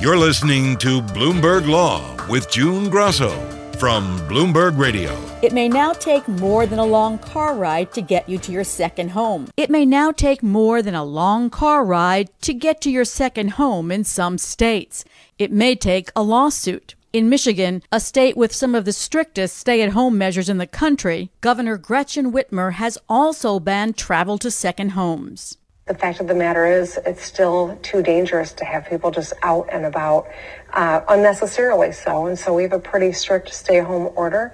You're listening to Bloomberg Law with June Grasso from Bloomberg Radio. It may now take more than a long car ride to get you to your second home. It may now take more than a long car ride to get to your second home in some states. It may take a lawsuit. In Michigan, a state with some of the strictest stay at home measures in the country, Governor Gretchen Whitmer has also banned travel to second homes. The fact of the matter is, it's still too dangerous to have people just out and about uh, unnecessarily so. And so we have a pretty strict stay home order.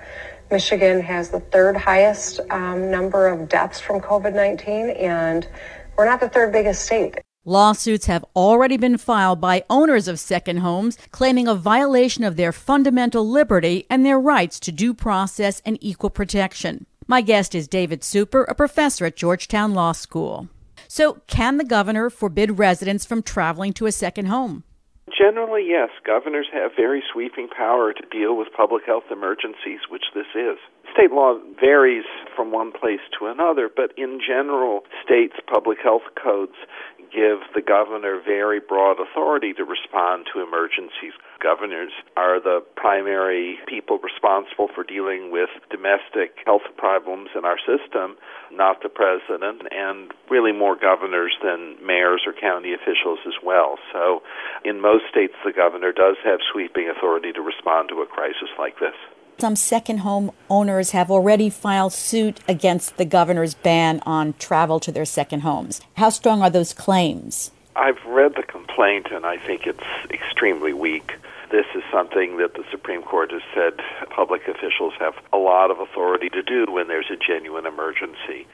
Michigan has the third highest um, number of deaths from COVID 19, and we're not the third biggest state. Lawsuits have already been filed by owners of second homes claiming a violation of their fundamental liberty and their rights to due process and equal protection. My guest is David Super, a professor at Georgetown Law School. So, can the governor forbid residents from traveling to a second home? Generally, yes. Governors have very sweeping power to deal with public health emergencies, which this is. State law varies from one place to another, but in general, states' public health codes give the governor very broad authority to respond to emergencies. Governors are the primary people responsible for dealing with domestic health problems in our system, not the president, and really more governors than mayors or county officials as well. So, in most states, the governor does have sweeping authority to respond to a crisis like this. Some second home owners have already filed suit against the governor's ban on travel to their second homes. How strong are those claims? I've read the complaint and I think it's extremely weak. This is something that the Supreme Court has said public officials have a lot of authority to do when there's a genuine emergency.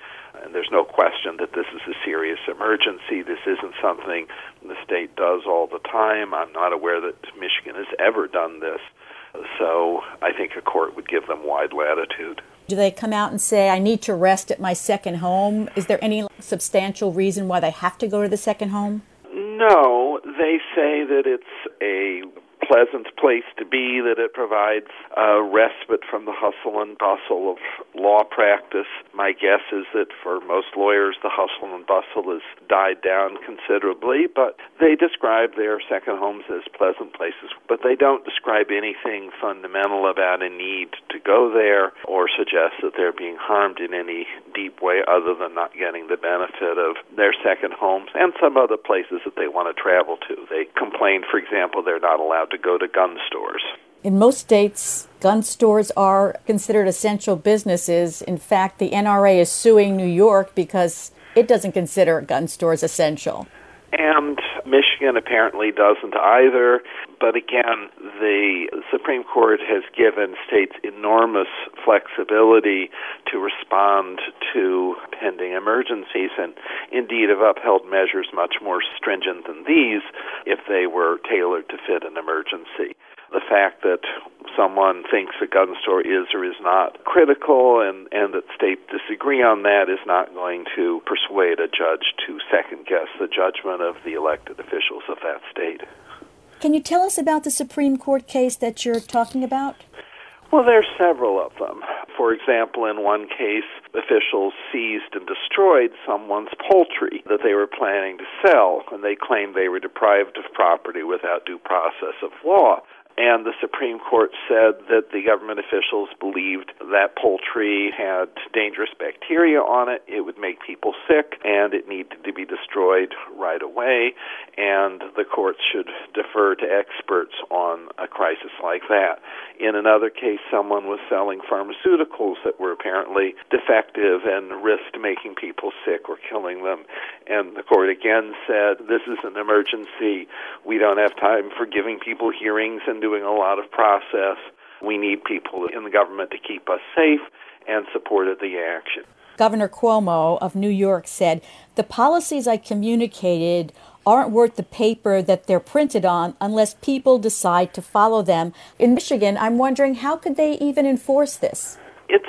And there's no question that this is a serious emergency. This isn't something the state does all the time. I'm not aware that Michigan has ever done this. So I think a court would give them wide latitude. Do they come out and say, I need to rest at my second home? Is there any substantial reason why they have to go to the second home? No, they say that it's a pleasant place to be, that it provides a respite from the hustle and bustle of law practice. My guess is that for most lawyers, the hustle and bustle has died down considerably, but they describe their second homes as pleasant places, but they don't describe anything fundamental about a need to go there or suggest that they're being harmed in any deep way other than not getting the benefit of their second homes and some other places that they want to travel to. They complain, for example, they're not allowed to go to gun stores. In most states, gun stores are considered essential businesses. In fact, the NRA is suing New York because it doesn't consider gun stores essential. And Michigan apparently doesn't either. But again, the Supreme Court has given states enormous flexibility to respond to pending emergencies and indeed have upheld measures much more stringent than these if they were tailored to fit an emergency the fact that someone thinks a gun store is or is not critical and, and that states disagree on that is not going to persuade a judge to second guess the judgment of the elected officials of that state. Can you tell us about the Supreme Court case that you're talking about? Well, there are several of them. For example, in one case, officials seized and destroyed someone's poultry that they were planning to sell, and they claimed they were deprived of property without due process of law. And the Supreme Court said that the government officials believed that poultry had dangerous bacteria on it, it would make people sick, and it needed to be destroyed right away. And the courts should defer to experts on a crisis like that. In another case, someone was selling pharmaceuticals that were apparently defective and risked making people sick or killing them. And the court again said, This is an emergency. We don't have time for giving people hearings and doing a lot of process. We need people in the government to keep us safe and supported the action. Governor Cuomo of New York said, The policies I communicated aren't worth the paper that they're printed on unless people decide to follow them. In Michigan, I'm wondering how could they even enforce this? It's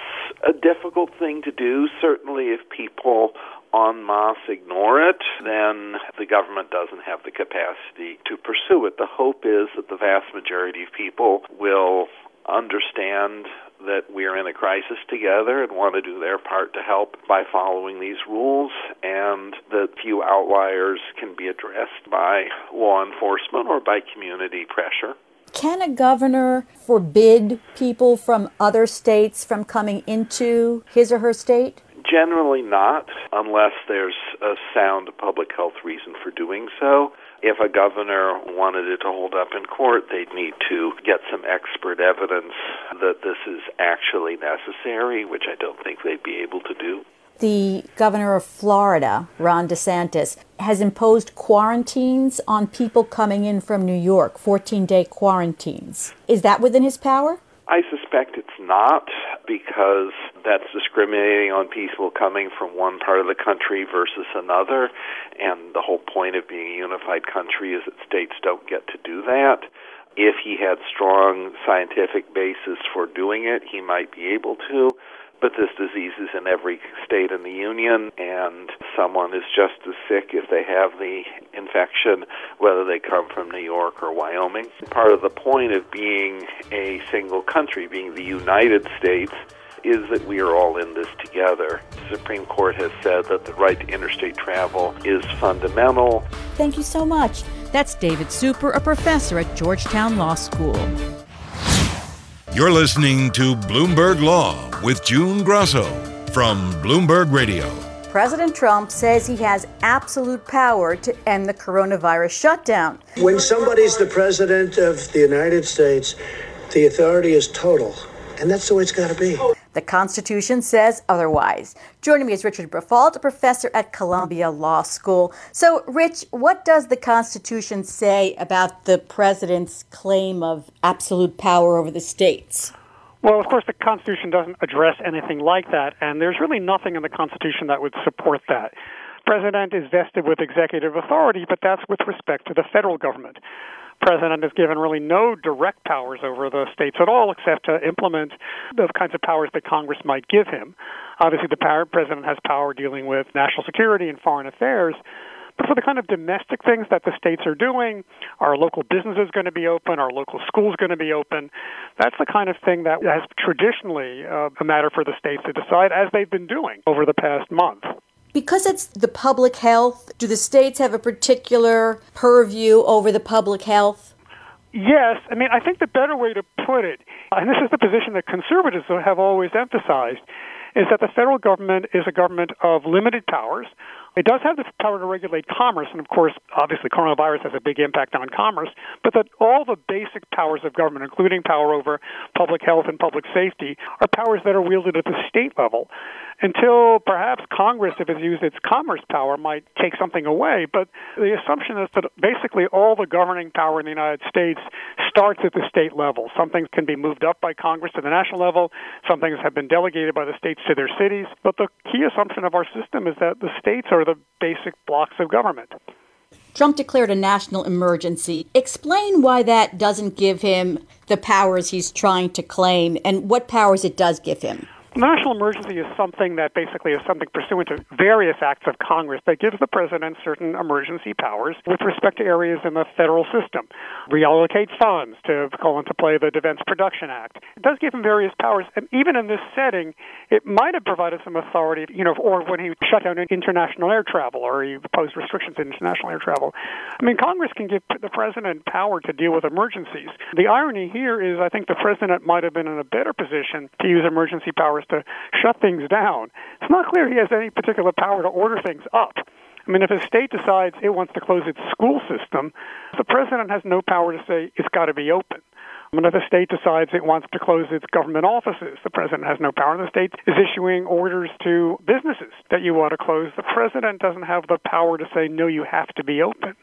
a difficult thing to do, certainly if people en masse ignore it, then the government doesn't have the capacity to pursue it. The hope is that the vast majority of people will understand that we're in a crisis together and want to do their part to help by following these rules, and that few outliers can be addressed by law enforcement or by community pressure. Can a governor forbid people from other states from coming into his or her state? Generally not, unless there's a sound public health reason for doing so. If a governor wanted it to hold up in court, they'd need to get some expert evidence that this is actually necessary, which I don't think they'd be able to do. The governor of Florida, Ron DeSantis, has imposed quarantines on people coming in from New York, 14 day quarantines. Is that within his power? I suspect it's not because that's discriminating on people coming from one part of the country versus another. And the whole point of being a unified country is that states don't get to do that. If he had strong scientific basis for doing it, he might be able to but this disease is in every state in the union, and someone is just as sick if they have the infection, whether they come from New York or Wyoming. Part of the point of being a single country, being the United States, is that we are all in this together. The Supreme Court has said that the right to interstate travel is fundamental. Thank you so much. That's David Super, a professor at Georgetown Law School. You're listening to Bloomberg Law with June Grasso from Bloomberg Radio. President Trump says he has absolute power to end the coronavirus shutdown. When somebody's the president of the United States, the authority is total. And that's the way it's got to be. The Constitution says otherwise. Joining me is Richard Briffault, a professor at Columbia Law School. So, Rich, what does the Constitution say about the president's claim of absolute power over the states? Well, of course, the Constitution doesn't address anything like that, and there's really nothing in the Constitution that would support that. President is vested with executive authority, but that's with respect to the federal government president is given really no direct powers over the states at all except to implement the kinds of powers that Congress might give him. Obviously, the power, president has power dealing with national security and foreign affairs. But for the kind of domestic things that the states are doing, our local businesses going to be open? Our local schools going to be open? That's the kind of thing that has traditionally uh, a matter for the states to decide, as they've been doing over the past month. Because it's the public health, do the states have a particular purview over the public health? Yes. I mean, I think the better way to put it, and this is the position that conservatives have always emphasized, is that the federal government is a government of limited powers. It does have the power to regulate commerce, and of course, obviously, coronavirus has a big impact on commerce, but that all the basic powers of government, including power over public health and public safety, are powers that are wielded at the state level until perhaps Congress, if it's used its commerce power, might take something away. But the assumption is that basically all the governing power in the United States starts at the state level. Some things can be moved up by Congress to the national level, some things have been delegated by the states to their cities. But the key assumption of our system is that the states are the basic blocks of government. Trump declared a national emergency. Explain why that doesn't give him the powers he's trying to claim and what powers it does give him. National emergency is something that basically is something pursuant to various acts of Congress that gives the president certain emergency powers with respect to areas in the federal system. Reallocate funds to call into play the Defense Production Act. It does give him various powers, and even in this setting, it might have provided some authority, you know, or when he shut down international air travel or he imposed restrictions on international air travel. I mean, Congress can give the president power to deal with emergencies. The irony here is I think the president might have been in a better position to use emergency powers powers to shut things down. It's not clear he has any particular power to order things up. I mean, if a state decides it wants to close its school system, the president has no power to say it's got to be open. I mean, if a state decides it wants to close its government offices, the president has no power. The state is issuing orders to businesses that you want to close. The president doesn't have the power to say, no, you have to be open.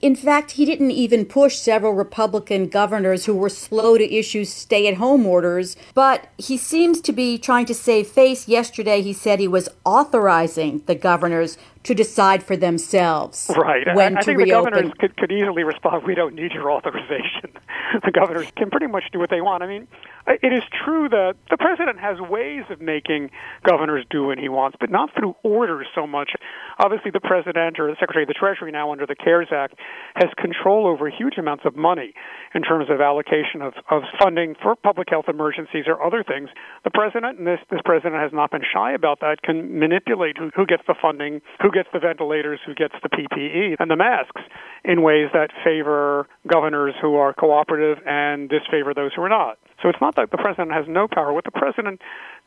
In fact, he didn't even push several Republican governors who were slow to issue stay at home orders, but he seems to be trying to save face. Yesterday, he said he was authorizing the governors to decide for themselves right. when I, I think reopen. the governors could, could easily respond, "We don't need your authorization." the governors can pretty much do what they want. I mean, it is true that the president has ways of making governors do what he wants, but not through orders so much. Obviously, the president or the secretary of the treasury now under the CARES Act has control over huge amounts of money in terms of allocation of, of funding for public health emergencies or other things. The president, and this, this president has not been shy about that, can manipulate who, who gets the funding, who gets the ventilators, who gets the PPE and the masks in ways that favor governors who are cooperative and disfavor those who are not. So it's not that the president has no power. What the president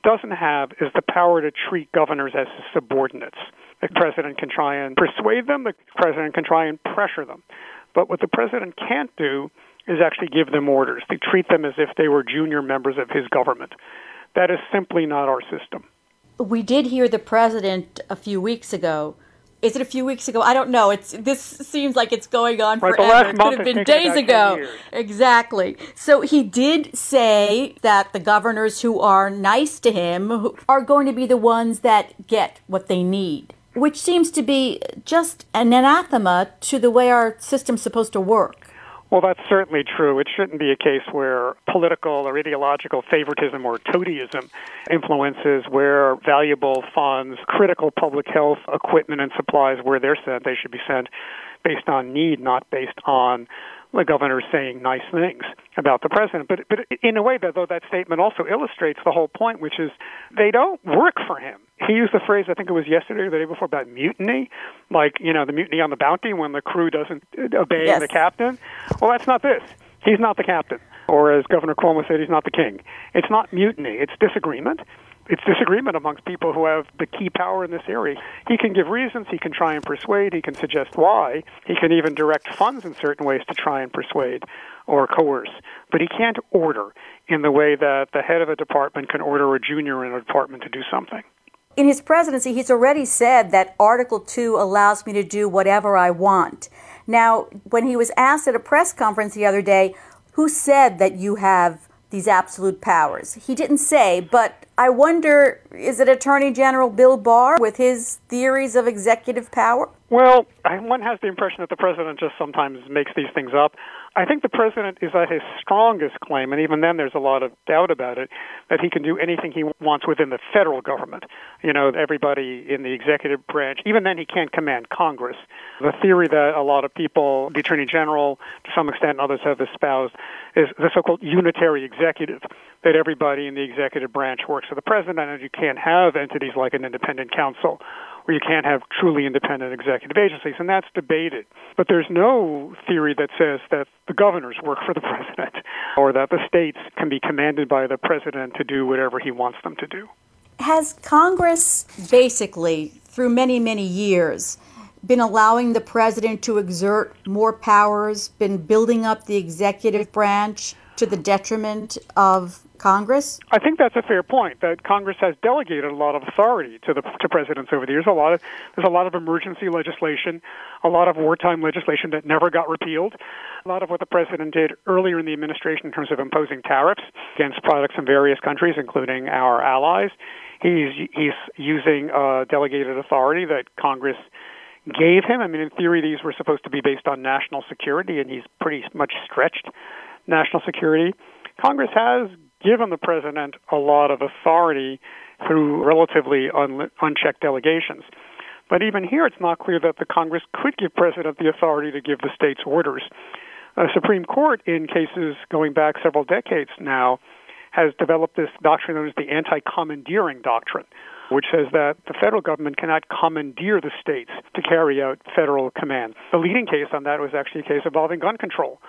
doesn't have is the power to treat governors as subordinates. The president can try and persuade them, the president can try and pressure them. But what the president can't do is actually give them orders, to treat them as if they were junior members of his government. That is simply not our system. We did hear the president a few weeks ago. Is it a few weeks ago? I don't know. It's this seems like it's going on right, forever. it could have been days ago. Exactly. So he did say that the governors who are nice to him are going to be the ones that get what they need, which seems to be just an anathema to the way our system's supposed to work. Well, that's certainly true. It shouldn't be a case where political or ideological favoritism or toadyism influences where valuable funds, critical public health equipment and supplies, where they're sent, they should be sent based on need, not based on the governor saying nice things about the president. But but in a way, though, that statement also illustrates the whole point, which is they don't work for him. He used the phrase, I think it was yesterday or the day before, about mutiny, like you know the mutiny on the Bounty when the crew doesn't obey Yes. the captain. Well, that's not this. He's not the captain, or as Governor Cuomo said, he's not the king. It's not mutiny. It's disagreement. It's disagreement amongst people who have the key power in this area. He can give reasons, he can try and persuade, he can suggest why, he can even direct funds in certain ways to try and persuade or coerce. But he can't order in the way that the head of a department can order a junior in a department to do something. In his presidency, he's already said that Article 2 allows me to do whatever I want. Now, when he was asked at a press conference the other day, who said that you have these absolute powers? He didn't say, but I wonder is it Attorney General Bill Barr with his theories of executive power? Well, one has the impression that the president just sometimes makes these things up. I think the president is at his strongest claim, and even then there's a lot of doubt about it, that he can do anything he wants within the federal government. You know, everybody in the executive branch, even then he can't command Congress. The theory that a lot of people, the Attorney General, to some extent, others have espoused, is the so called unitary executive, that everybody in the executive branch works for the president, and you can't have entities like an independent counsel where you can't have truly independent executive agencies, and that's debated. But there's no theory that says that the governors work for the president or that the states can be commanded by the president to do whatever he wants them to do. Has Congress basically, through many, many years, been allowing the president to exert more powers, been building up the executive branch to the detriment of Congress? I think that's a fair point. That Congress has delegated a lot of authority to the to presidents over the years. A lot of there's a lot of emergency legislation, a lot of wartime legislation that never got repealed. A lot of what the president did earlier in the administration in terms of imposing tariffs against products from various countries, including our allies. He's he's using uh, delegated authority that Congress gave him. I mean, in theory, these were supposed to be based on national security, and he's pretty much stretched national security. Congress has given the president a lot of authority through relatively un- unchecked delegations. But even here, it's not clear that the Congress could give president the authority to give the states orders. The Supreme Court, in cases going back several decades now, has developed this doctrine known as the anti-commandeering doctrine, which says that the federal government cannot commandeer the states to carry out federal command. The leading case on that was actually a case involving gun control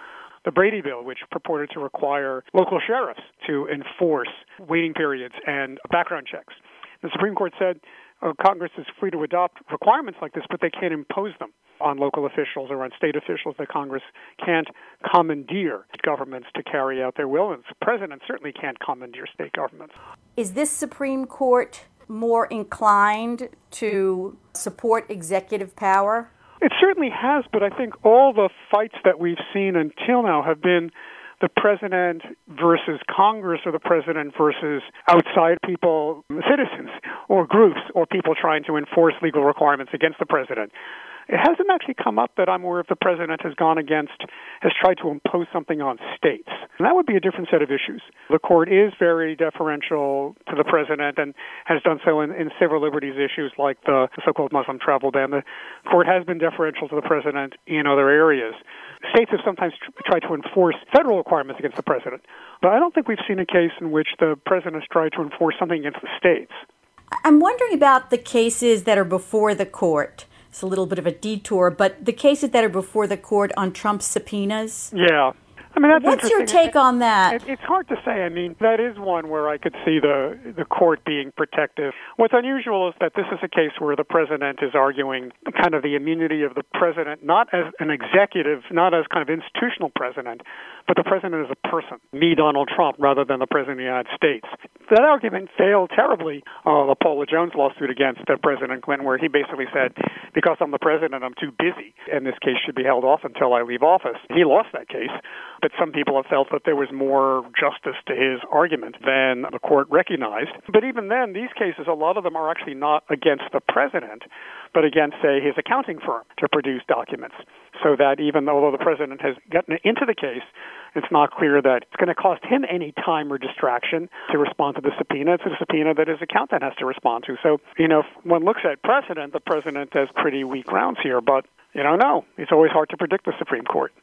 the Brady Bill, which purported to require local sheriffs to enforce waiting periods and background checks. The Supreme Court said uh, Congress is free to adopt requirements like this, but they can't impose them on local officials or on state officials. That Congress can't commandeer governments to carry out their will, and the president certainly can't commandeer state governments. Is this Supreme Court more inclined to support executive power? It certainly has, but I think all the fights that we've seen until now have been the president versus Congress or the president versus outside people, citizens or groups or people trying to enforce legal requirements against the president. It hasn't actually come up that I'm aware if the president has gone against, has tried to impose something on states. And that would be a different set of issues. The court is very deferential to the president and has done so in, in civil liberties issues like the so-called Muslim travel ban. The court has been deferential to the president in other areas. States have sometimes tr- tried to enforce federal requirements against the president, but I don't think we've seen a case in which the president has tried to enforce something against the states. I'm wondering about the cases that are before the court. It's a little bit of a detour, but the cases that are before the court on Trump's subpoenas. Yeah. I mean, that's What's your take on that? It, it's hard to say. I mean, that is one where I could see the the court being protective. What's unusual is that this is a case where the president is arguing kind of the immunity of the president, not as an executive, not as kind of institutional president, but the president as a person, me, Donald Trump, rather than the president of the United States. That argument failed terribly. Uh, the Paula Jones lawsuit against uh, President Clinton, where he basically said, because I'm the president, I'm too busy, and this case should be held off until I leave office. He lost that case but some people have felt that there was more justice to his argument than the court recognized. But even then, these cases, a lot of them are actually not against the president, but against, say, his accounting firm to produce documents. So that even though the president has gotten into the case, it's not clear that it's going to cost him any time or distraction to respond to the subpoena. It's a subpoena that his accountant has to respond to. So, you know, if one looks at precedent, the president has pretty weak grounds here, but you don't know. It's always hard to predict the Supreme Court.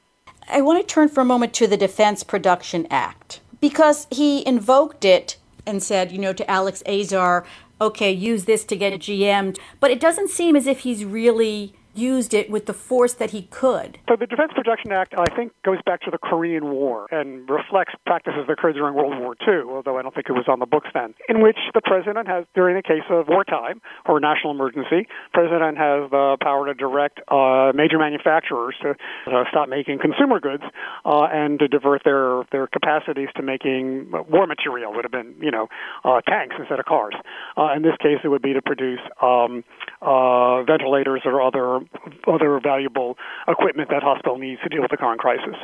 I want to turn for a moment to the Defense Production Act because he invoked it and said, you know, to Alex Azar, okay, use this to get GM. But it doesn't seem as if he's really used it with the force that he could. So the Defense Production Act, I think, goes back to the Korean War and reflects practices that occurred during World War II, although I don't think it was on the books then, in which the president has, during a case of wartime or national emergency, president has the power to direct uh, major manufacturers to uh, stop making consumer goods uh, and to divert their their capacities to making war material. Would have been, you know, uh, tanks instead of cars. Uh, in this case, it would be to produce um, uh, ventilators or other other valuable equipment that hospital needs to deal with the current crisis.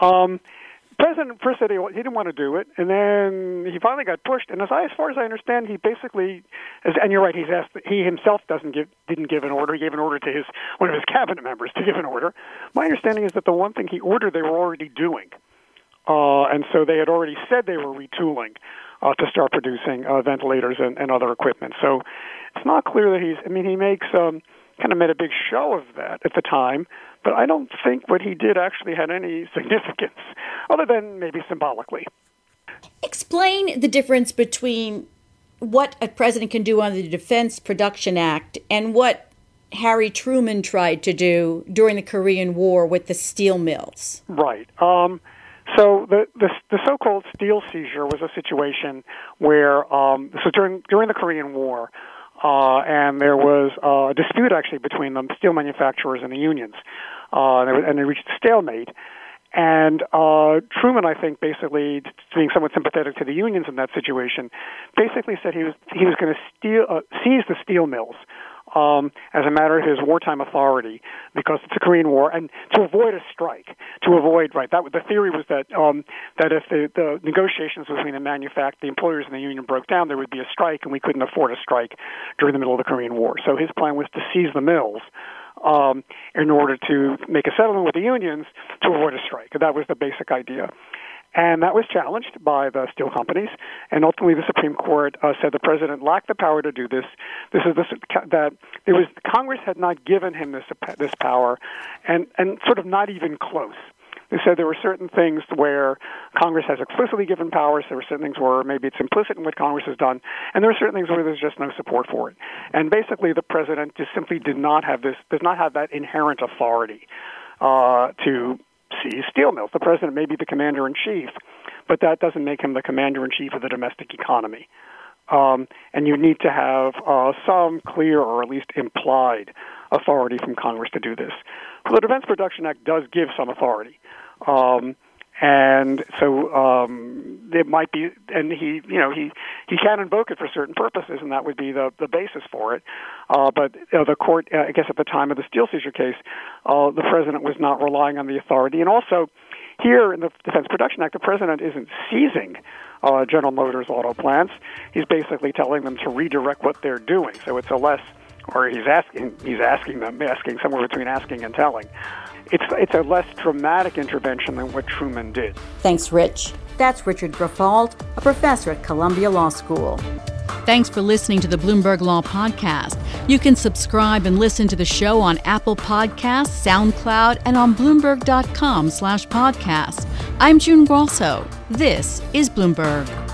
Um, President first said he, he didn't want to do it, and then he finally got pushed. And as I, as far as I understand, he basically, as, and you're right, he's asked. He himself doesn't give, didn't give an order. He gave an order to his one of his cabinet members to give an order. My understanding is that the one thing he ordered, they were already doing, uh, and so they had already said they were retooling uh, to start producing uh, ventilators and, and other equipment. So it's not clear that he's. I mean, he makes. Um, kind of made a big show of that at the time, but I don't think what he did actually had any significance, other than maybe symbolically. Explain the difference between what a president can do under the Defense Production Act and what Harry Truman tried to do during the Korean War with the steel mills. Right. Um, so the, the, the so-called steel seizure was a situation where um, so during during the Korean War, uh, and there was uh, a dispute actually between the steel manufacturers and the unions, uh, and, they, and they reached a stalemate. And uh, Truman, I think, basically being somewhat sympathetic to the unions in that situation, basically said he was he was going to steal uh, seize the steel mills um, as a matter of his wartime authority because it's a Korean War, and to avoid a strike, to avoid right. That the theory was that um, that if the, the negotiations between the manufact the employers and the union broke down, there would be a strike, and we couldn't afford a strike during the middle of the Korean War. So his plan was to seize the mills. Um, in order to make a settlement with the unions to avoid a strike. That was the basic idea. And that was challenged by the steel companies. And ultimately, the Supreme Court uh, said the president lacked the power to do this. This is this, that it was Congress had not given him this this power, and and sort of not even close. They said there were certain things where Congress has explicitly given powers. There were certain things where maybe it's implicit in what Congress has done, and there are certain things where there's just no support for it. And basically, the president just simply did not have this, does not have that inherent authority uh, to seize steel mills. The president may be the commander in chief, but that doesn't make him the commander in chief of the domestic economy. Um, and you need to have uh, some clear or at least implied authority from Congress to do this. The Defense Production Act does give some authority. Um, and so um, it might be, and he, you know, he he can invoke it for certain purposes, and that would be the the basis for it. Uh, but uh, the court, uh, I guess, at the time of the steel seizure case, uh, the president was not relying on the authority, and also Here in the Defense Production Act, the president isn't seizing uh, General Motors auto plants. He's basically telling them to redirect what they're doing. So it's a less, or he's asking, he's asking them, asking somewhere between asking and telling. It's it's a less dramatic intervention than what Truman did. Thanks, Rich. That's Richard Briffault, a professor at Columbia Law School. Thanks for listening to the Bloomberg Law Podcast. You can subscribe and listen to the show on Apple Podcasts, SoundCloud, and on Bloomberg.com slash podcast. I'm June Grasso. This is Bloomberg.